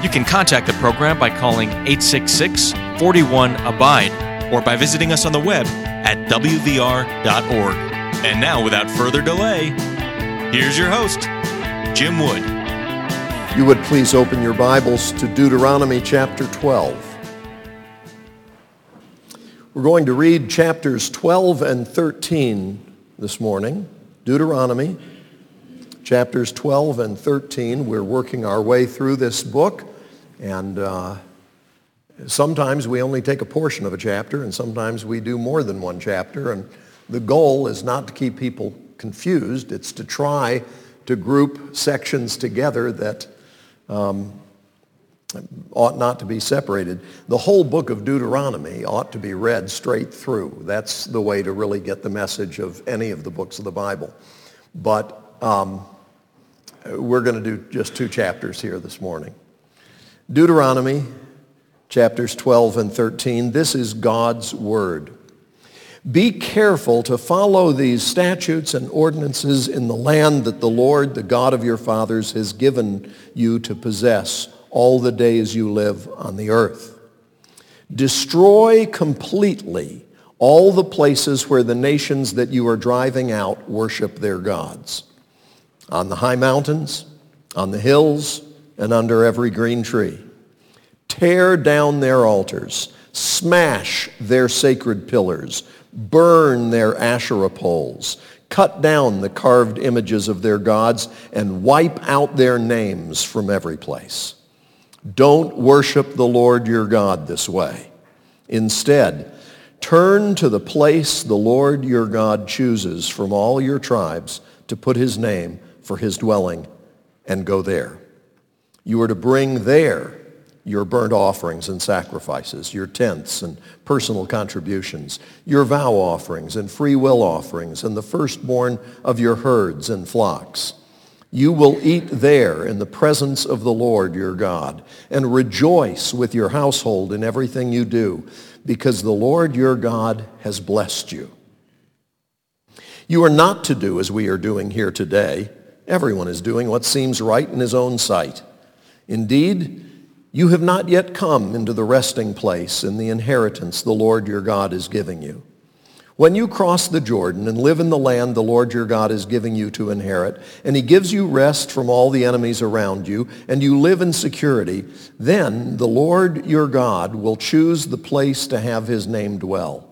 You can contact the program by calling 866 41 Abide or by visiting us on the web at WVR.org. And now, without further delay, here's your host, Jim Wood. You would please open your Bibles to Deuteronomy chapter 12. We're going to read chapters 12 and 13 this morning. Deuteronomy chapters 12 and 13. We're working our way through this book, and uh, sometimes we only take a portion of a chapter, and sometimes we do more than one chapter. And the goal is not to keep people confused. It's to try to group sections together that um, ought not to be separated. The whole book of Deuteronomy ought to be read straight through. That's the way to really get the message of any of the books of the Bible. But um, we're going to do just two chapters here this morning. Deuteronomy chapters 12 and 13. This is God's word. Be careful to follow these statutes and ordinances in the land that the Lord, the God of your fathers, has given you to possess all the days you live on the earth. Destroy completely all the places where the nations that you are driving out worship their gods. On the high mountains, on the hills, and under every green tree. Tear down their altars. Smash their sacred pillars. Burn their Asherah poles. Cut down the carved images of their gods and wipe out their names from every place. Don't worship the Lord your God this way. Instead, turn to the place the Lord your God chooses from all your tribes to put his name for his dwelling and go there. You are to bring there your burnt offerings and sacrifices, your tenths and personal contributions, your vow offerings and free will offerings, and the firstborn of your herds and flocks. You will eat there in the presence of the Lord your God and rejoice with your household in everything you do because the Lord your God has blessed you. You are not to do as we are doing here today. Everyone is doing what seems right in his own sight. Indeed, you have not yet come into the resting place and the inheritance the Lord your God is giving you. When you cross the Jordan and live in the land the Lord your God is giving you to inherit, and he gives you rest from all the enemies around you, and you live in security, then the Lord your God will choose the place to have his name dwell.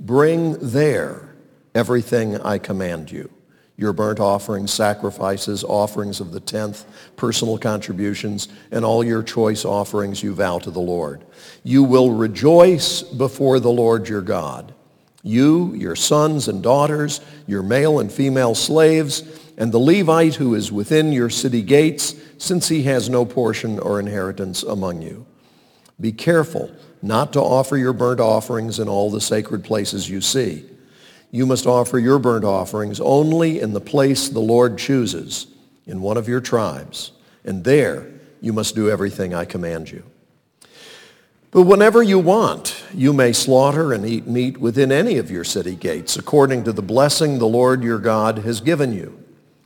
Bring there everything I command you your burnt offerings, sacrifices, offerings of the tenth, personal contributions, and all your choice offerings you vow to the Lord. You will rejoice before the Lord your God you, your sons and daughters, your male and female slaves, and the Levite who is within your city gates, since he has no portion or inheritance among you. Be careful not to offer your burnt offerings in all the sacred places you see. You must offer your burnt offerings only in the place the Lord chooses, in one of your tribes, and there you must do everything I command you. But whenever you want, you may slaughter and eat meat within any of your city gates, according to the blessing the Lord your God has given you.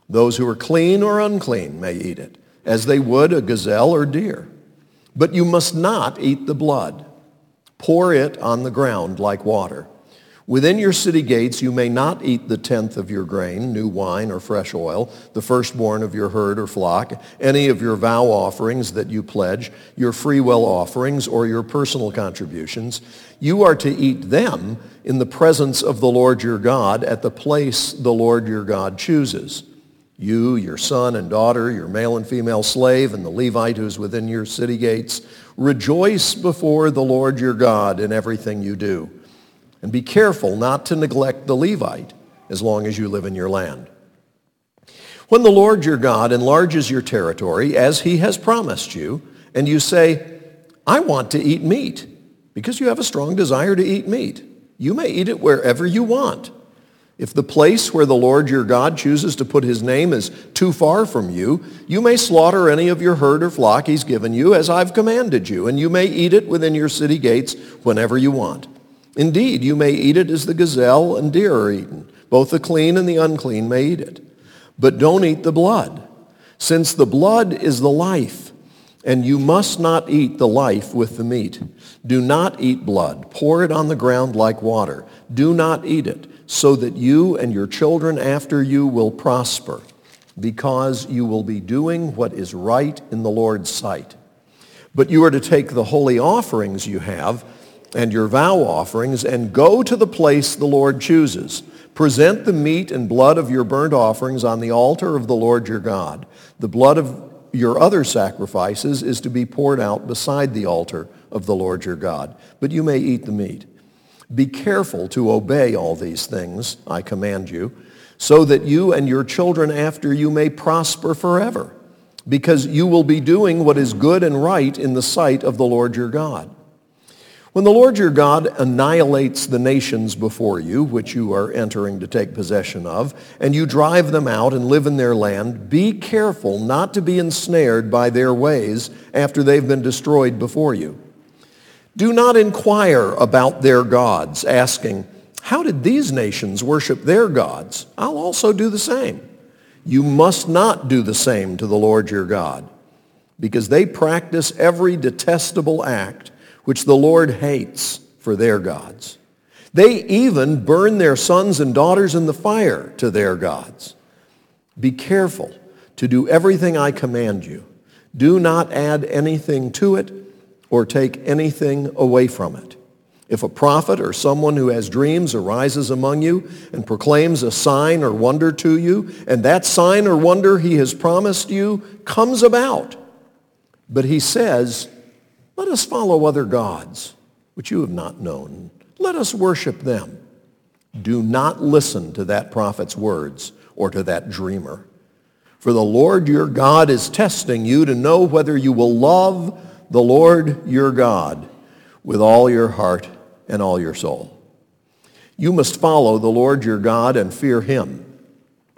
Those who are clean or unclean may eat it, as they would a gazelle or deer. But you must not eat the blood. Pour it on the ground like water. Within your city gates you may not eat the tenth of your grain, new wine or fresh oil, the firstborn of your herd or flock, any of your vow offerings that you pledge, your free will offerings, or your personal contributions. You are to eat them in the presence of the Lord your God at the place the Lord your God chooses. You, your son and daughter, your male and female slave, and the Levite who is within your city gates, rejoice before the Lord your God in everything you do and be careful not to neglect the Levite as long as you live in your land. When the Lord your God enlarges your territory, as he has promised you, and you say, I want to eat meat, because you have a strong desire to eat meat. You may eat it wherever you want. If the place where the Lord your God chooses to put his name is too far from you, you may slaughter any of your herd or flock he's given you, as I've commanded you, and you may eat it within your city gates whenever you want. Indeed, you may eat it as the gazelle and deer are eaten. Both the clean and the unclean may eat it. But don't eat the blood, since the blood is the life, and you must not eat the life with the meat. Do not eat blood. Pour it on the ground like water. Do not eat it so that you and your children after you will prosper, because you will be doing what is right in the Lord's sight. But you are to take the holy offerings you have and your vow offerings and go to the place the Lord chooses. Present the meat and blood of your burnt offerings on the altar of the Lord your God. The blood of your other sacrifices is to be poured out beside the altar of the Lord your God. But you may eat the meat. Be careful to obey all these things, I command you, so that you and your children after you may prosper forever, because you will be doing what is good and right in the sight of the Lord your God. When the Lord your God annihilates the nations before you, which you are entering to take possession of, and you drive them out and live in their land, be careful not to be ensnared by their ways after they've been destroyed before you. Do not inquire about their gods, asking, how did these nations worship their gods? I'll also do the same. You must not do the same to the Lord your God, because they practice every detestable act which the Lord hates for their gods. They even burn their sons and daughters in the fire to their gods. Be careful to do everything I command you. Do not add anything to it or take anything away from it. If a prophet or someone who has dreams arises among you and proclaims a sign or wonder to you, and that sign or wonder he has promised you comes about, but he says, let us follow other gods, which you have not known. Let us worship them. Do not listen to that prophet's words or to that dreamer. For the Lord your God is testing you to know whether you will love the Lord your God with all your heart and all your soul. You must follow the Lord your God and fear him.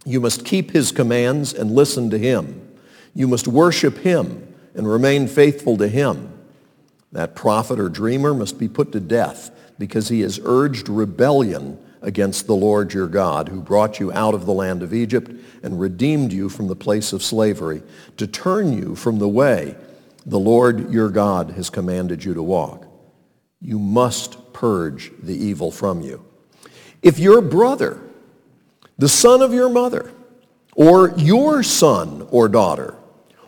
You must keep his commands and listen to him. You must worship him and remain faithful to him. That prophet or dreamer must be put to death because he has urged rebellion against the Lord your God, who brought you out of the land of Egypt and redeemed you from the place of slavery, to turn you from the way the Lord your God has commanded you to walk. You must purge the evil from you. If your brother, the son of your mother, or your son or daughter,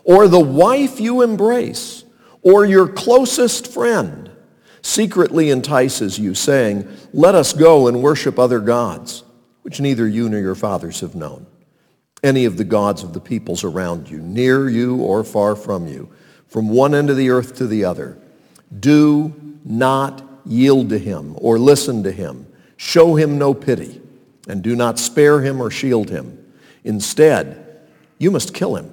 or the wife you embrace, or your closest friend secretly entices you, saying, Let us go and worship other gods, which neither you nor your fathers have known, any of the gods of the peoples around you, near you or far from you, from one end of the earth to the other. Do not yield to him or listen to him. Show him no pity and do not spare him or shield him. Instead, you must kill him.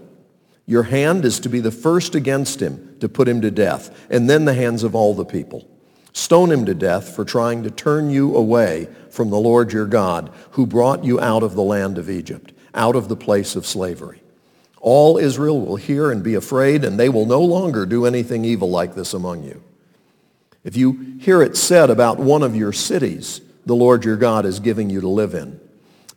Your hand is to be the first against him to put him to death, and then the hands of all the people. Stone him to death for trying to turn you away from the Lord your God, who brought you out of the land of Egypt, out of the place of slavery. All Israel will hear and be afraid, and they will no longer do anything evil like this among you. If you hear it said about one of your cities, the Lord your God is giving you to live in,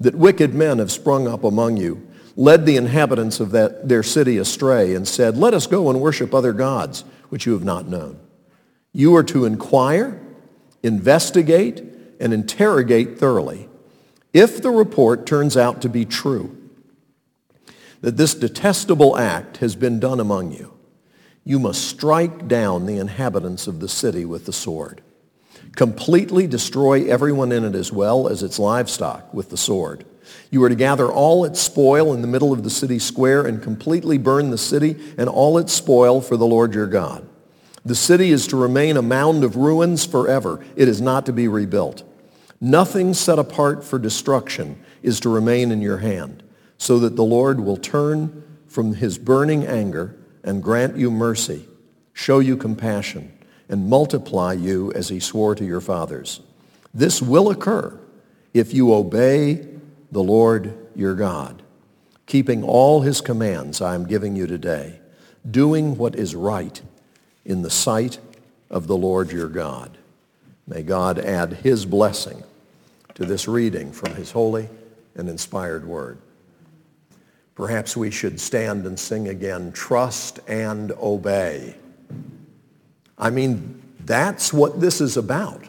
that wicked men have sprung up among you, led the inhabitants of that, their city astray, and said, Let us go and worship other gods, which you have not known. You are to inquire, investigate, and interrogate thoroughly. If the report turns out to be true, that this detestable act has been done among you, you must strike down the inhabitants of the city with the sword. Completely destroy everyone in it as well as its livestock with the sword. You are to gather all its spoil in the middle of the city square and completely burn the city and all its spoil for the Lord your God. The city is to remain a mound of ruins forever. It is not to be rebuilt. Nothing set apart for destruction is to remain in your hand so that the Lord will turn from his burning anger and grant you mercy, show you compassion, and multiply you as he swore to your fathers. This will occur if you obey the Lord your God, keeping all his commands I am giving you today, doing what is right in the sight of the Lord your God. May God add his blessing to this reading from his holy and inspired word. Perhaps we should stand and sing again, Trust and Obey. I mean, that's what this is about.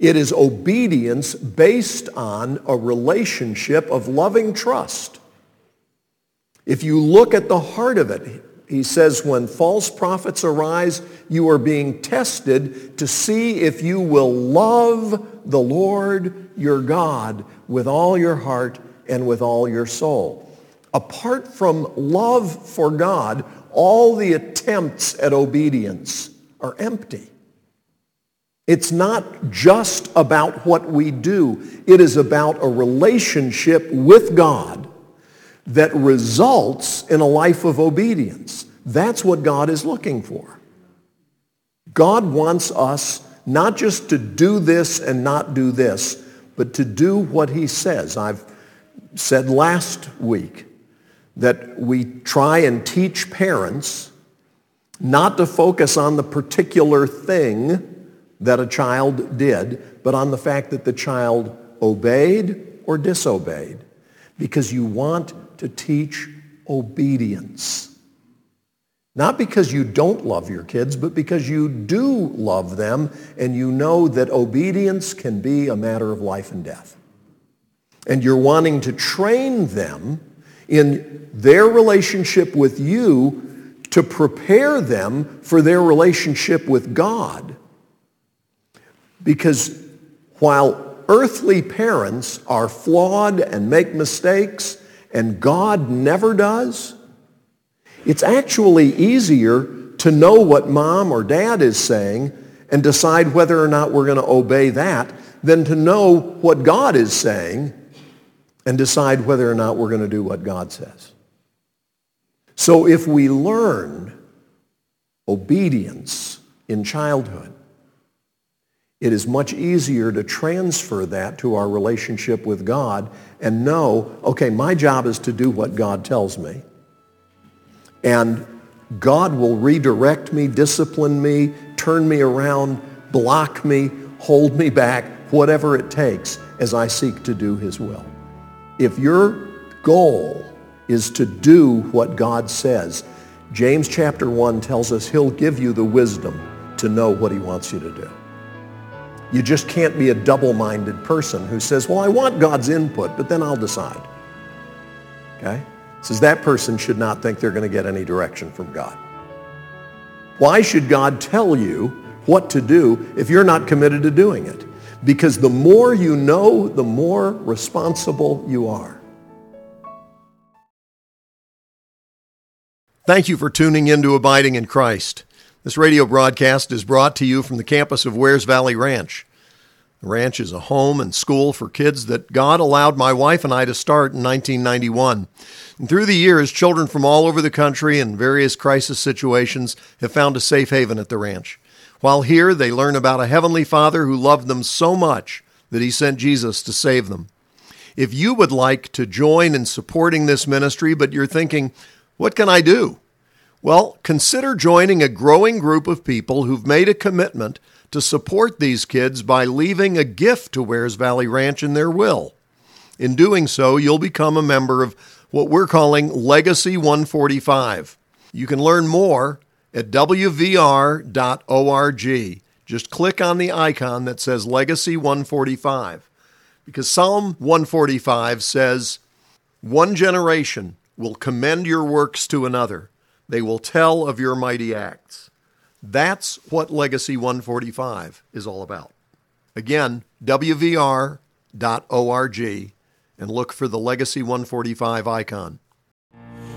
It is obedience based on a relationship of loving trust. If you look at the heart of it, he says, when false prophets arise, you are being tested to see if you will love the Lord your God with all your heart and with all your soul. Apart from love for God, all the attempts at obedience are empty. It's not just about what we do. It is about a relationship with God that results in a life of obedience. That's what God is looking for. God wants us not just to do this and not do this, but to do what he says. I've said last week that we try and teach parents not to focus on the particular thing that a child did, but on the fact that the child obeyed or disobeyed because you want to teach obedience. Not because you don't love your kids, but because you do love them and you know that obedience can be a matter of life and death. And you're wanting to train them in their relationship with you to prepare them for their relationship with God. Because while earthly parents are flawed and make mistakes, and God never does, it's actually easier to know what mom or dad is saying and decide whether or not we're going to obey that than to know what God is saying and decide whether or not we're going to do what God says. So if we learn obedience in childhood, it is much easier to transfer that to our relationship with God and know, okay, my job is to do what God tells me. And God will redirect me, discipline me, turn me around, block me, hold me back, whatever it takes as I seek to do his will. If your goal is to do what God says, James chapter 1 tells us he'll give you the wisdom to know what he wants you to do. You just can't be a double-minded person who says, well, I want God's input, but then I'll decide. Okay? Says that person should not think they're going to get any direction from God. Why should God tell you what to do if you're not committed to doing it? Because the more you know, the more responsible you are. Thank you for tuning in to Abiding in Christ. This radio broadcast is brought to you from the campus of Wears Valley Ranch. The ranch is a home and school for kids that God allowed my wife and I to start in 1991. And through the years, children from all over the country and various crisis situations have found a safe haven at the ranch. While here, they learn about a heavenly Father who loved them so much that he sent Jesus to save them. If you would like to join in supporting this ministry, but you're thinking, what can I do? Well, consider joining a growing group of people who've made a commitment to support these kids by leaving a gift to Wears Valley Ranch in their will. In doing so, you'll become a member of what we're calling Legacy 145. You can learn more at wvr.org. Just click on the icon that says Legacy 145 because Psalm 145 says, One generation will commend your works to another they will tell of your mighty acts. That's what Legacy 145 is all about. Again, wvr.org and look for the Legacy 145 icon.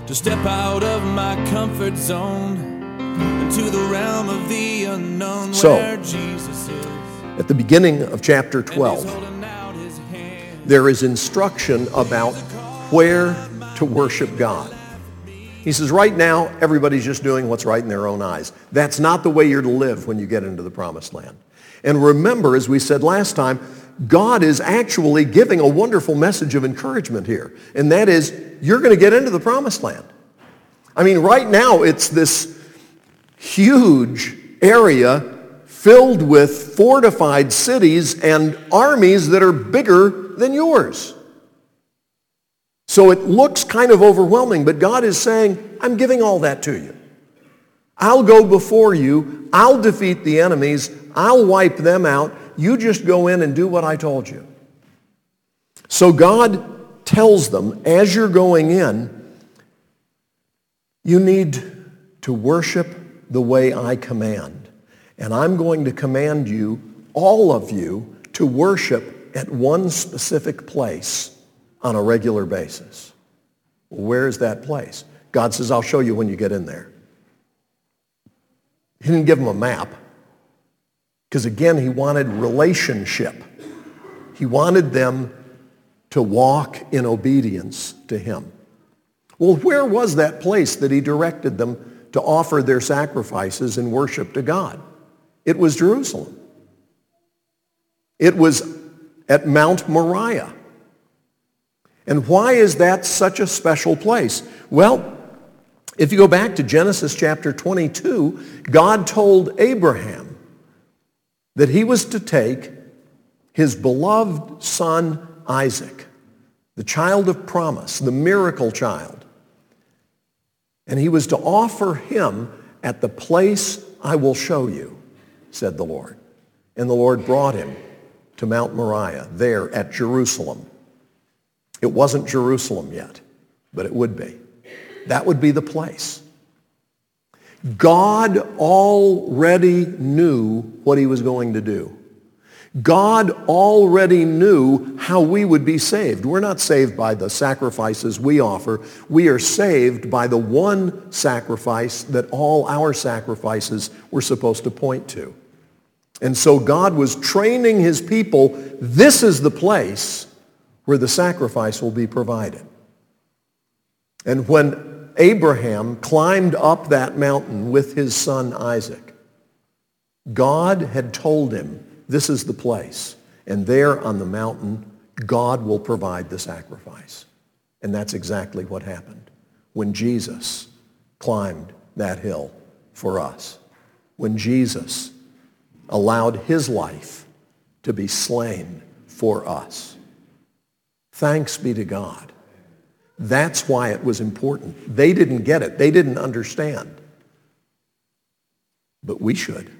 To step out of my comfort zone into the realm of the unknown So, where Jesus is. At the beginning of chapter 12, Holding out his hand. there is instruction about where to worship God. He says, right now, everybody's just doing what's right in their own eyes. That's not the way you're to live when you get into the promised land. And remember, as we said last time, God is actually giving a wonderful message of encouragement here. And that is, you're going to get into the promised land. I mean, right now, it's this huge area filled with fortified cities and armies that are bigger than yours. So it looks kind of overwhelming, but God is saying, I'm giving all that to you. I'll go before you. I'll defeat the enemies. I'll wipe them out. You just go in and do what I told you. So God tells them, as you're going in, you need to worship the way I command. And I'm going to command you, all of you, to worship at one specific place on a regular basis. Where is that place? God says, I'll show you when you get in there. He didn't give them a map because, again, he wanted relationship. He wanted them to walk in obedience to him. Well, where was that place that he directed them to offer their sacrifices and worship to God? It was Jerusalem. It was at Mount Moriah. And why is that such a special place? Well, if you go back to Genesis chapter 22, God told Abraham that he was to take his beloved son Isaac, the child of promise, the miracle child, and he was to offer him at the place I will show you, said the Lord. And the Lord brought him to Mount Moriah, there at Jerusalem. It wasn't Jerusalem yet, but it would be. That would be the place. God already knew what he was going to do. God already knew how we would be saved. We're not saved by the sacrifices we offer. We are saved by the one sacrifice that all our sacrifices were supposed to point to. And so God was training his people. This is the place where the sacrifice will be provided. And when Abraham climbed up that mountain with his son Isaac, God had told him this is the place. And there on the mountain, God will provide the sacrifice. And that's exactly what happened when Jesus climbed that hill for us. When Jesus allowed his life to be slain for us. Thanks be to God. That's why it was important. They didn't get it. They didn't understand. But we should.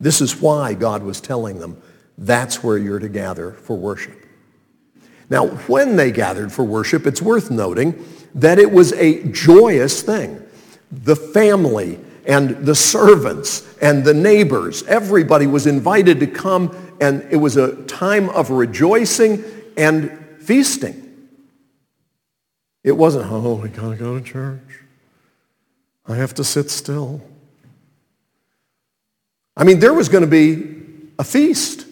This is why God was telling them, that's where you're to gather for worship. Now, when they gathered for worship, it's worth noting that it was a joyous thing. The family and the servants and the neighbors, everybody was invited to come, and it was a time of rejoicing and feasting. It wasn't, oh, we gotta go to church. I have to sit still. I mean, there was going to be a feast.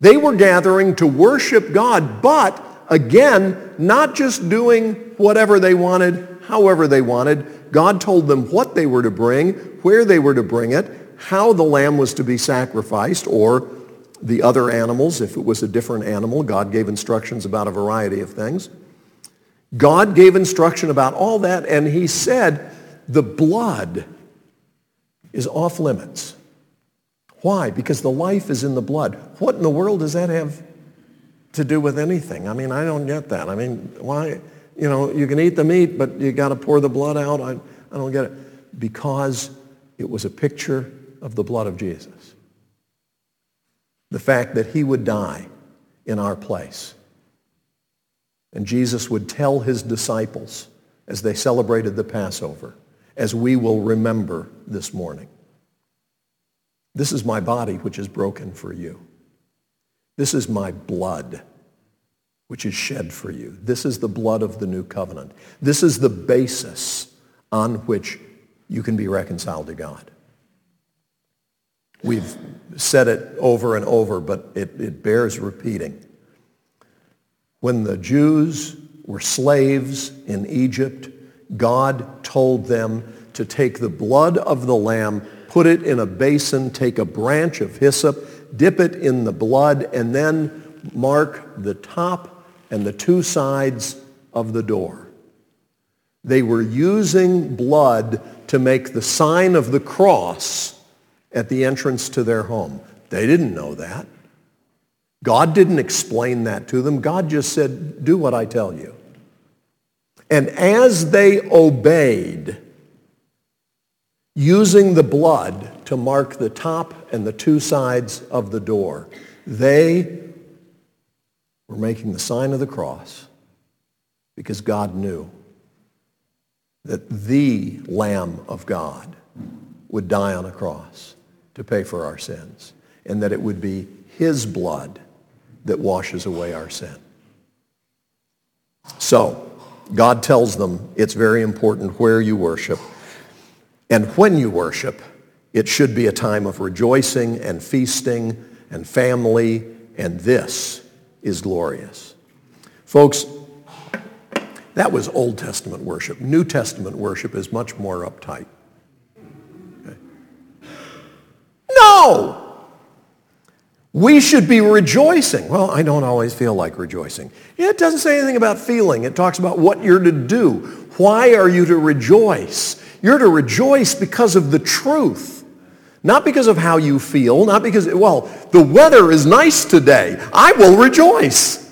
They were gathering to worship God, but again, not just doing whatever they wanted, however they wanted. God told them what they were to bring, where they were to bring it, how the lamb was to be sacrificed, or the other animals, if it was a different animal. God gave instructions about a variety of things. God gave instruction about all that, and he said the blood is off limits. Why? Because the life is in the blood. What in the world does that have to do with anything? I mean, I don't get that. I mean, why? You know, you can eat the meat, but you got to pour the blood out. I, I don't get it. Because it was a picture of the blood of Jesus. The fact that he would die in our place. And Jesus would tell his disciples as they celebrated the Passover, as we will remember this morning. This is my body, which is broken for you. This is my blood, which is shed for you. This is the blood of the new covenant. This is the basis on which you can be reconciled to God. We've said it over and over, but it, it bears repeating. When the Jews were slaves in Egypt, God told them to take the blood of the lamb, put it in a basin, take a branch of hyssop, dip it in the blood, and then mark the top and the two sides of the door. They were using blood to make the sign of the cross at the entrance to their home. They didn't know that. God didn't explain that to them. God just said, do what I tell you. And as they obeyed, using the blood to mark the top and the two sides of the door, they were making the sign of the cross because God knew that the Lamb of God would die on a cross to pay for our sins and that it would be his blood that washes away our sin. So, God tells them it's very important where you worship. And when you worship, it should be a time of rejoicing and feasting and family, and this is glorious. Folks, that was Old Testament worship. New Testament worship is much more uptight. Okay. No! We should be rejoicing. Well, I don't always feel like rejoicing. It doesn't say anything about feeling. It talks about what you're to do. Why are you to rejoice? You're to rejoice because of the truth. Not because of how you feel, not because, well, the weather is nice today. I will rejoice.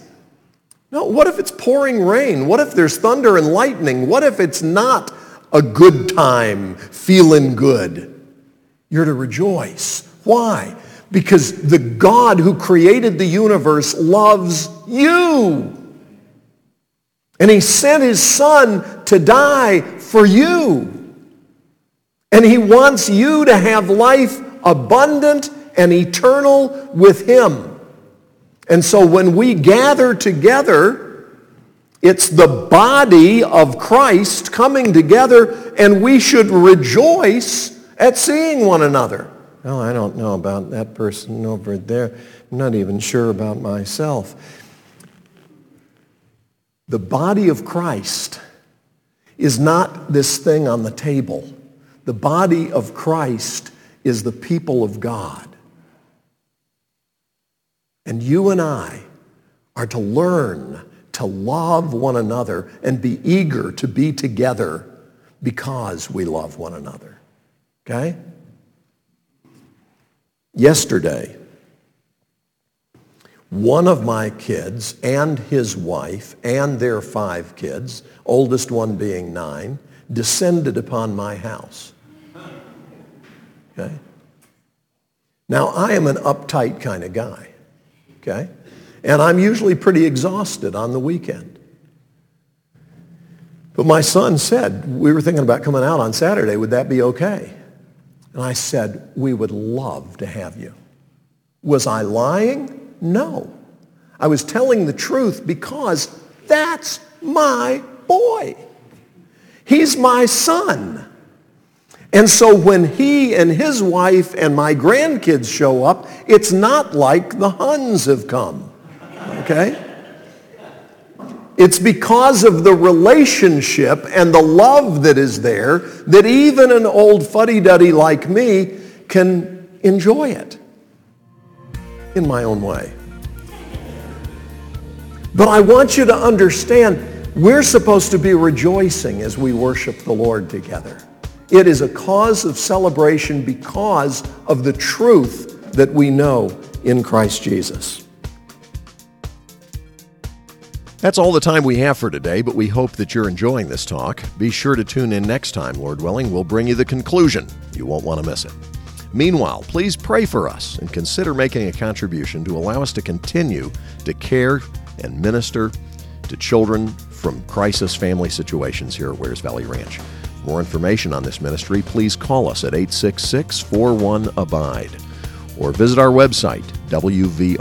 No, what if it's pouring rain? What if there's thunder and lightning? What if it's not a good time, feeling good? You're to rejoice. Why? Because the God who created the universe loves you. And he sent his son to die for you. And he wants you to have life abundant and eternal with him. And so when we gather together, it's the body of Christ coming together, and we should rejoice at seeing one another. Well, I don't know about that person over there. I'm not even sure about myself. The body of Christ is not this thing on the table. The body of Christ is the people of God. And you and I are to learn to love one another and be eager to be together because we love one another. Okay? Yesterday, one of my kids and his wife and their five kids, oldest one being nine, descended upon my house. Okay? Now, I am an uptight kind of guy. Okay? And I'm usually pretty exhausted on the weekend. But my son said, we were thinking about coming out on Saturday. Would that be okay? And I said, we would love to have you. Was I lying? No. I was telling the truth because that's my boy. He's my son. And so when he and his wife and my grandkids show up, it's not like the Huns have come. Okay? It's because of the relationship and the love that is there that even an old fuddy-duddy like me can enjoy it in my own way. But I want you to understand we're supposed to be rejoicing as we worship the Lord together. It is a cause of celebration because of the truth that we know in Christ Jesus. That's all the time we have for today, but we hope that you're enjoying this talk. Be sure to tune in next time, Lord willing. We'll bring you the conclusion. You won't want to miss it. Meanwhile, please pray for us and consider making a contribution to allow us to continue to care and minister to children from crisis family situations here at Wears Valley Ranch. For more information on this ministry, please call us at 866 41 Abide or visit our website, wvr.org.